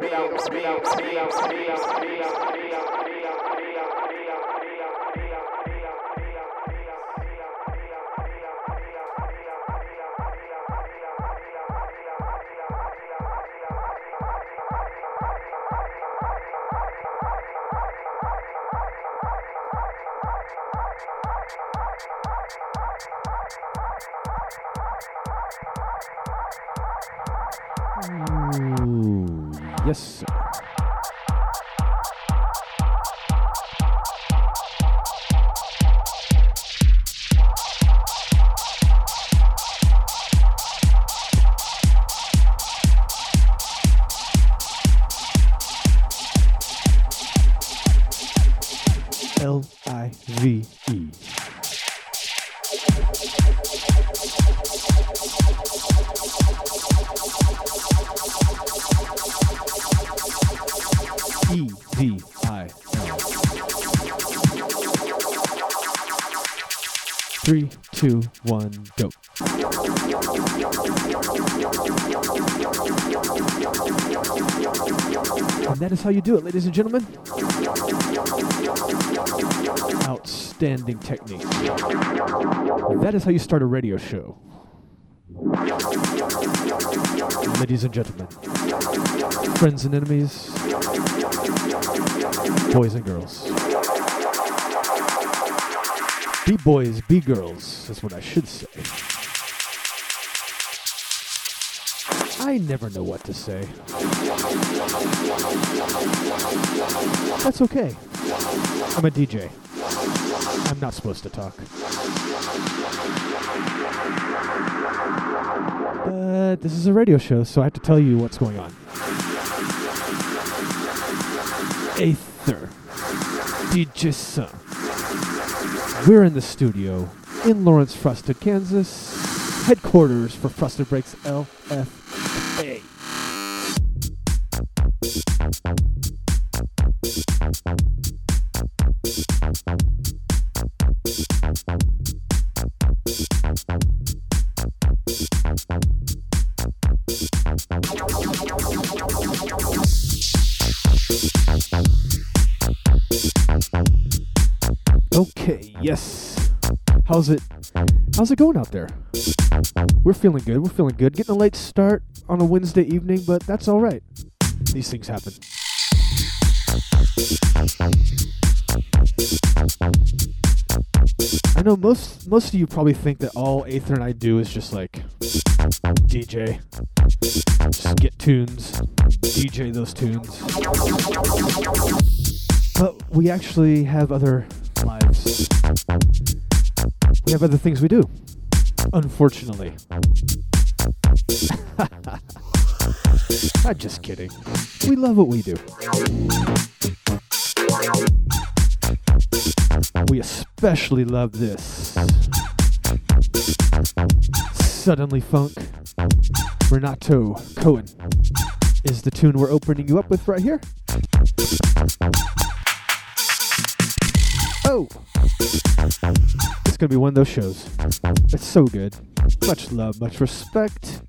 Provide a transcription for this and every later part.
Peace. Gentlemen. Outstanding technique. That is how you start a radio show. Ladies and gentlemen, friends and enemies, boys and girls. Be boys, be girls, is what I should say. I never know what to say. That's okay. I'm a DJ. I'm not supposed to talk. But this is a radio show, so I have to tell you what's going on. Aether. DJ Sun. We're in the studio in Lawrence, Frosted, Kansas, headquarters for Frosted Breaks LFA. How's it? How's it going out there? We're feeling good. We're feeling good. Getting a late start on a Wednesday evening, but that's all right. These things happen. I know most most of you probably think that all Aether and I do is just like DJ, just get tunes, DJ those tunes. But we actually have other lives. We have other things we do. Unfortunately. I'm just kidding. We love what we do. We especially love this. Suddenly Funk. Renato Cohen is the tune we're opening you up with right here. Oh! It's gonna be one of those shows. It's so good. Much love, much respect.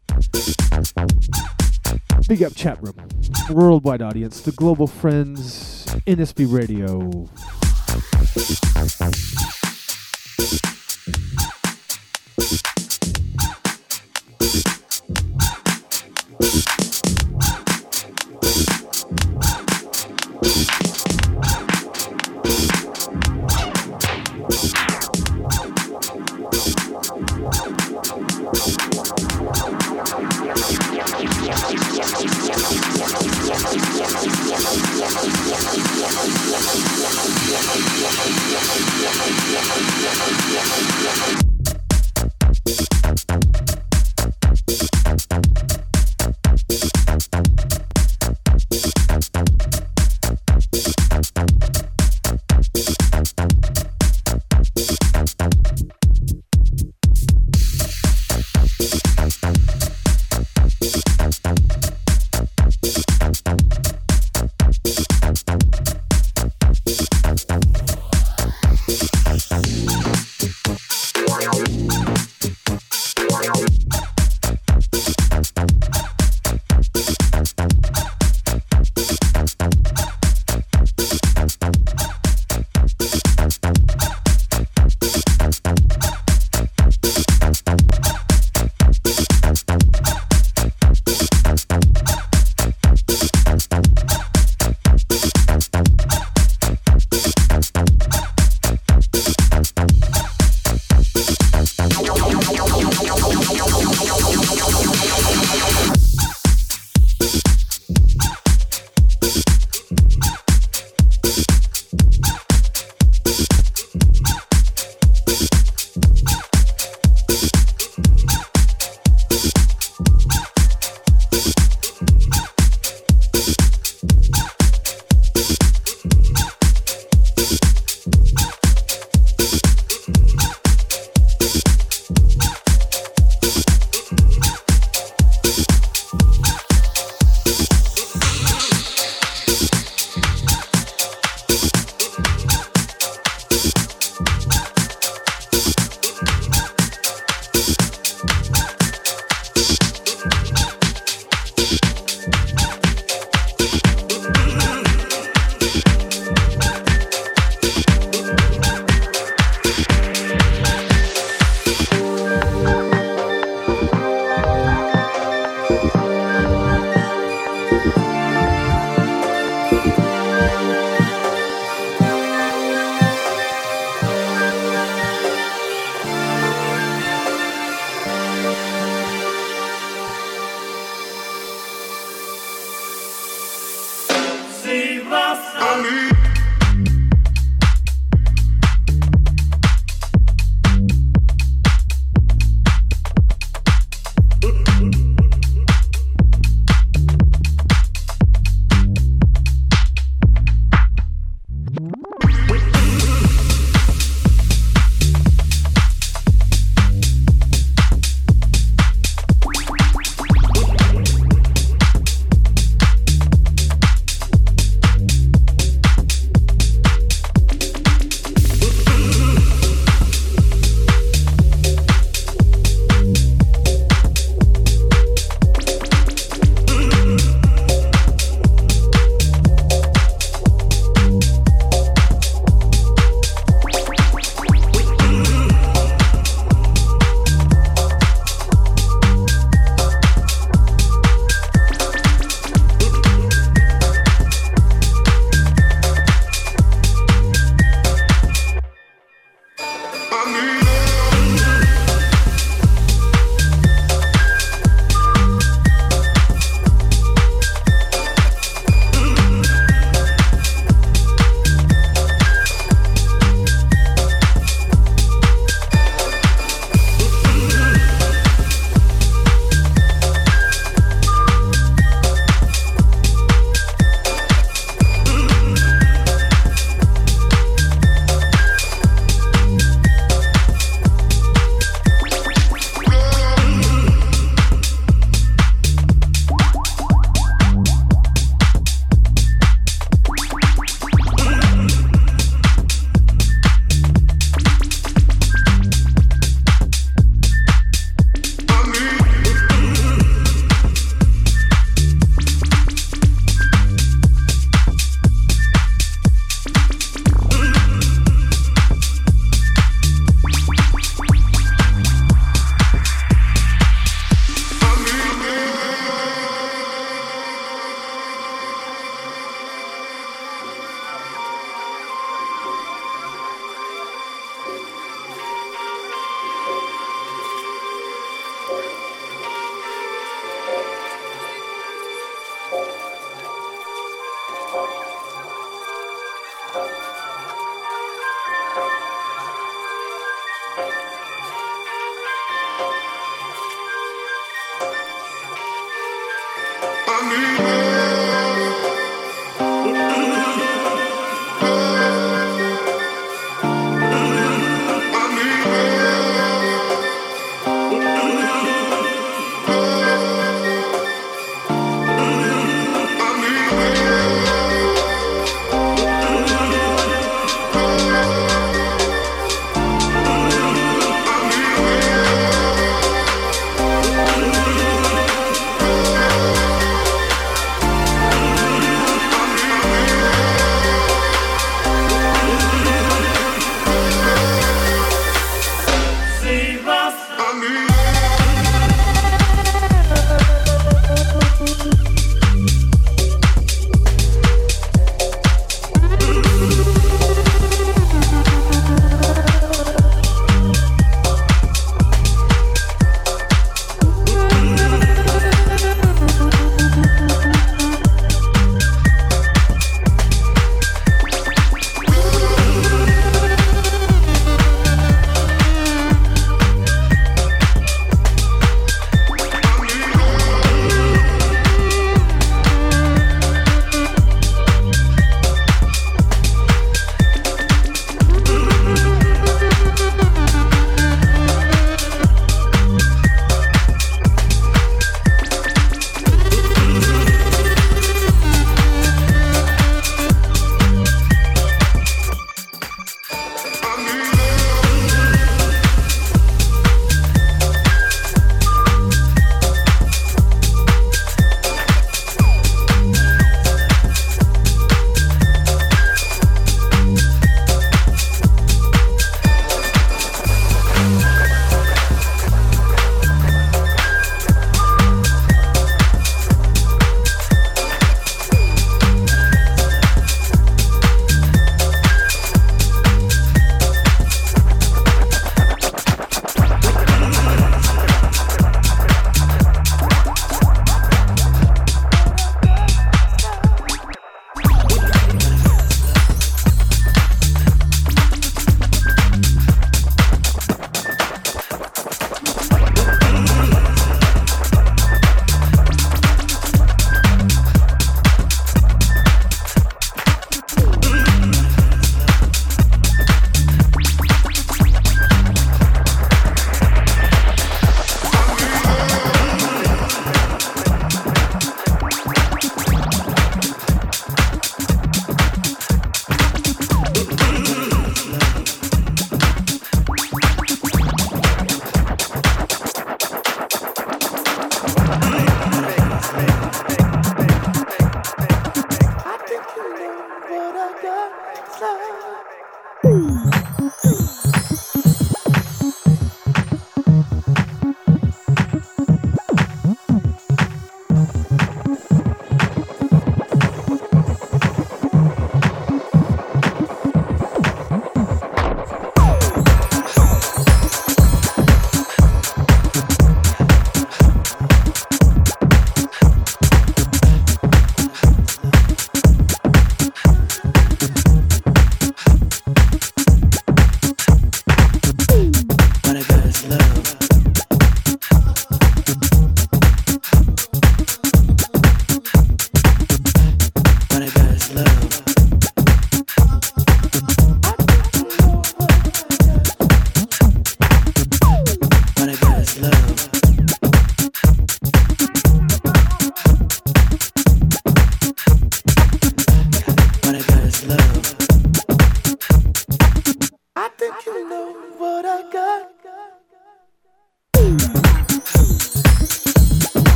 Big up chat room, worldwide audience, the global friends, NSB Radio.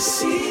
see.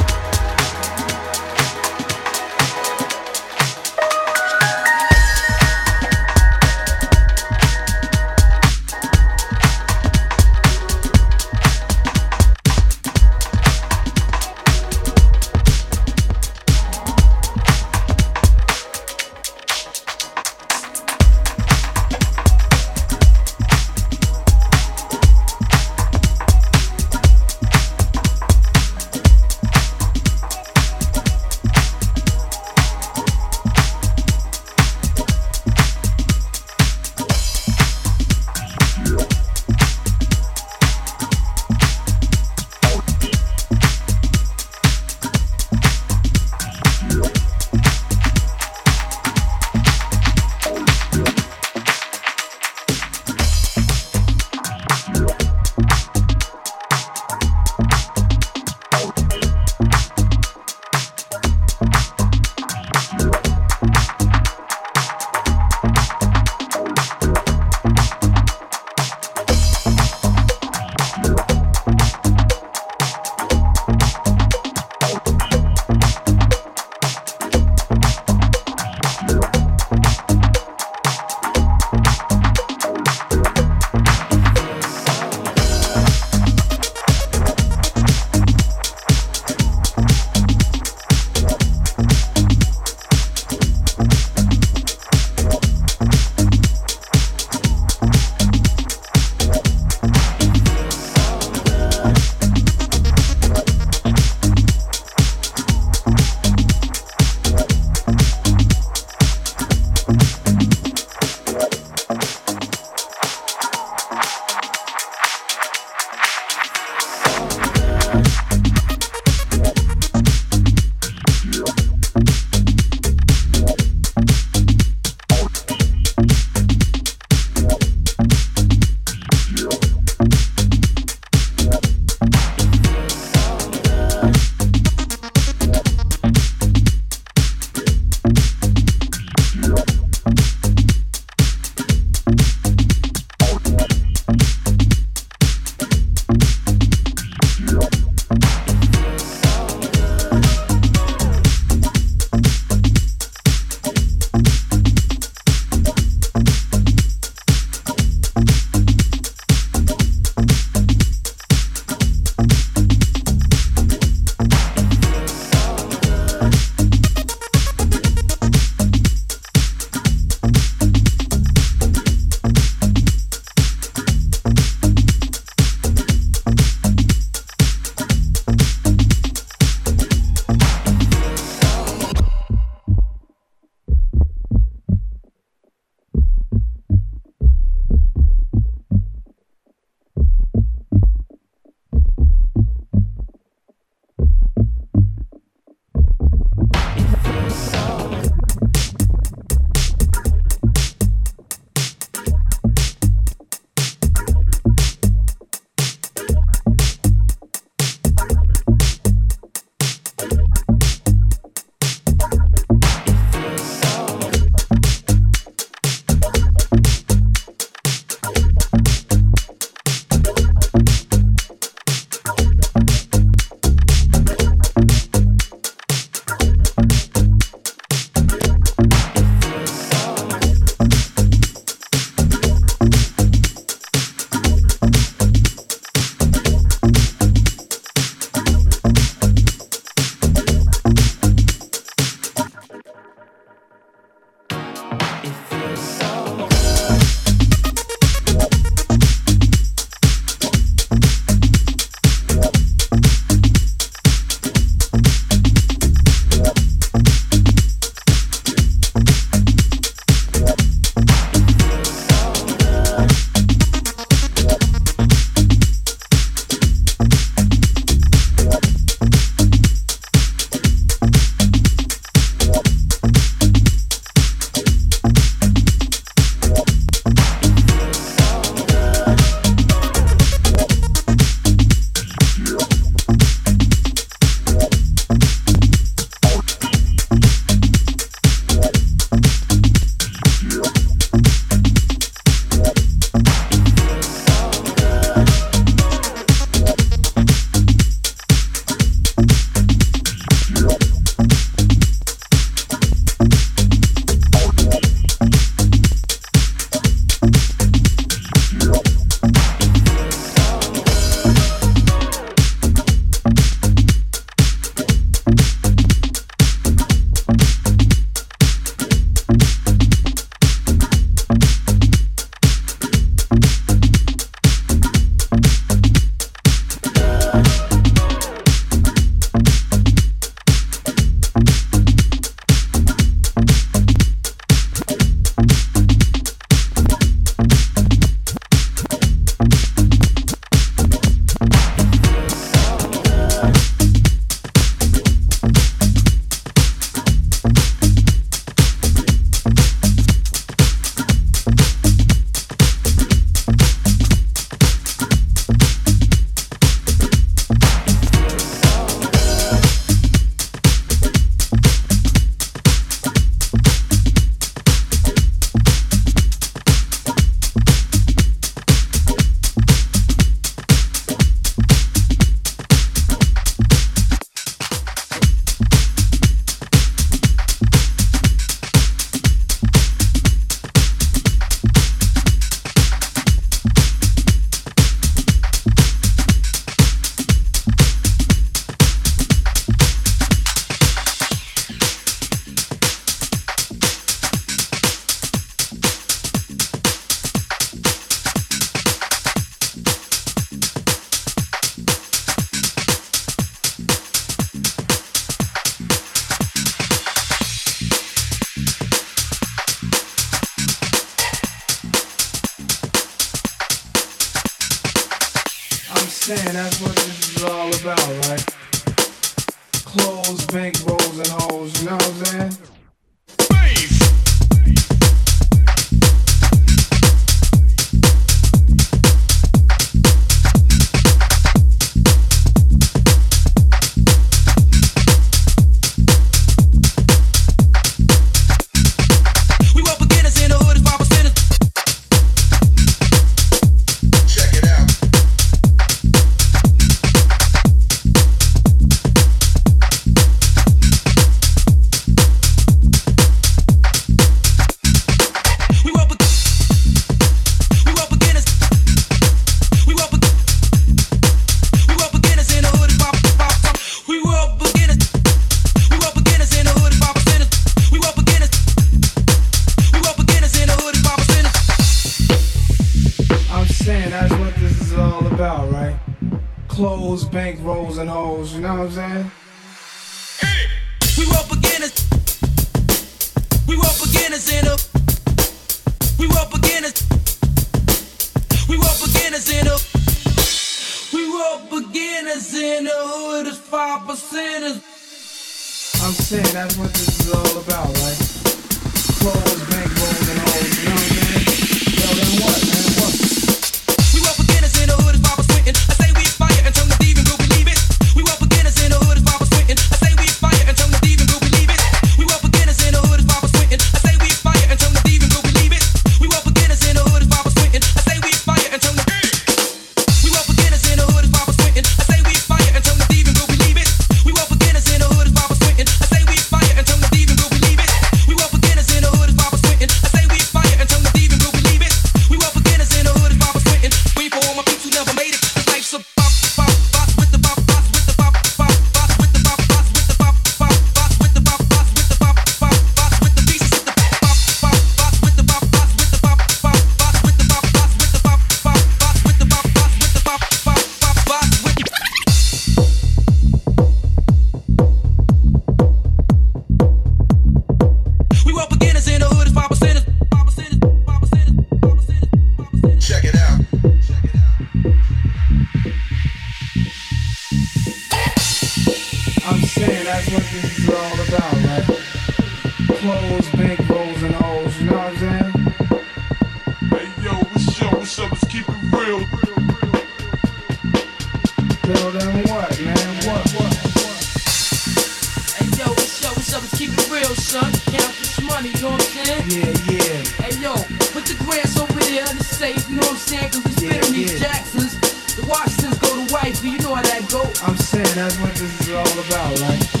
up and keep it real, son. Count this money, you know what I'm saying? Yeah, yeah. Hey, yo, put the over there in the safe, you know what I'm saying? Cause we spit these Jacksons. The Washingtons go to you know how that go. I'm saying that's what this is all about, right?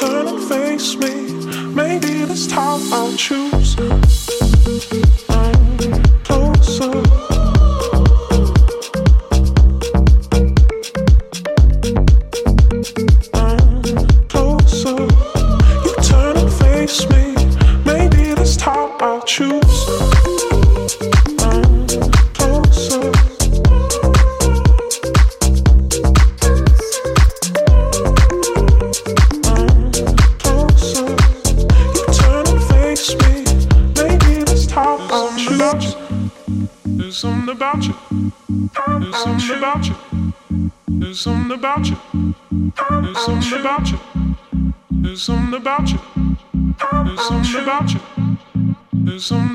turn and face me. Maybe this time I'll choose.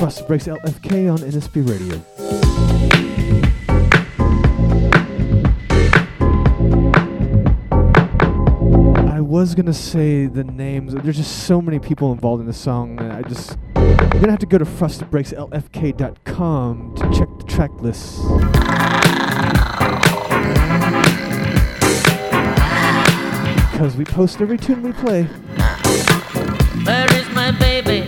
Frosted Breaks LFK on NSP Radio. I was gonna say the names. There's just so many people involved in the song. I just you're gonna have to go to frostedbreakslfk.com to check the track list. Because we post every tune we play. Where is my baby?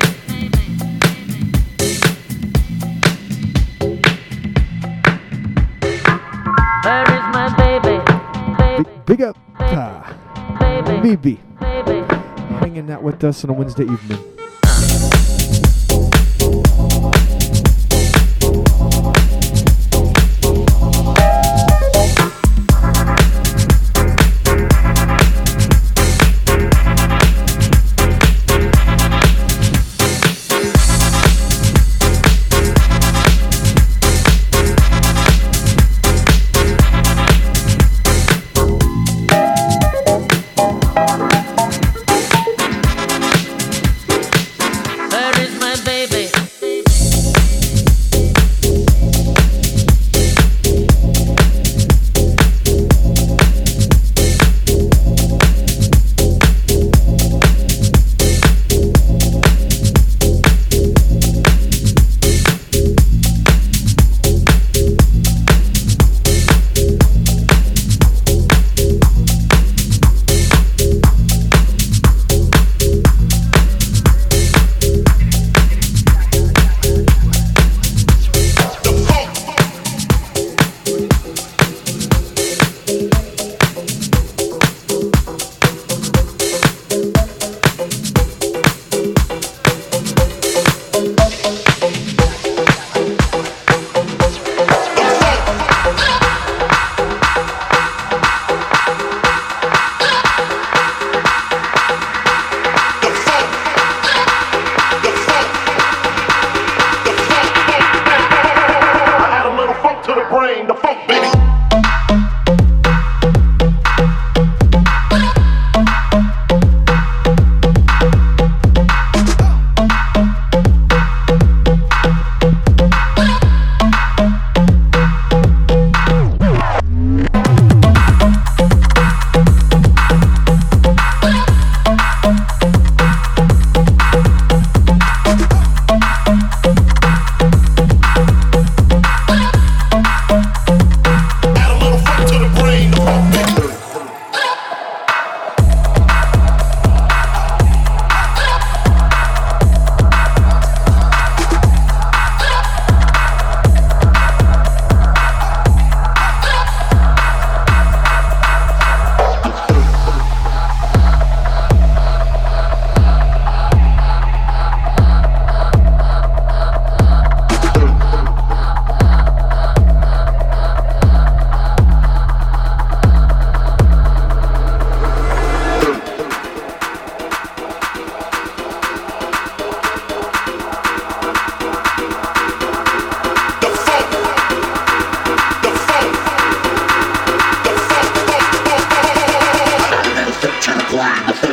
Big, up, baby, uh, BB, baby. hanging out with us on a Wednesday evening. Ah,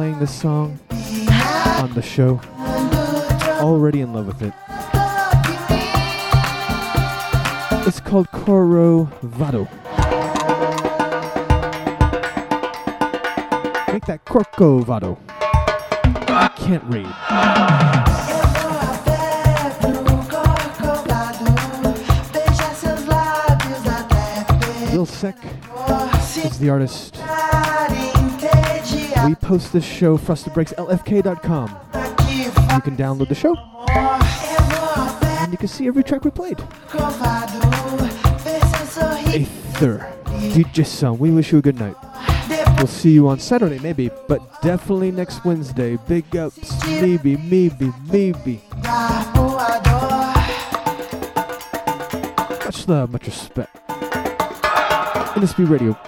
this song on the show. Already in love with it. It's called Coro Vado. Make that Corcovado. I can't read. Yuksek is the artist. We post this show, frostedbreakslfk.com. You can download the show, and you can see every track we played. Aether, DJ Sun, we wish you a good night. We'll see you on Saturday, maybe, but definitely next Wednesday. Big ups, maybe, maybe, maybe. Much love, much respect. NSB Radio.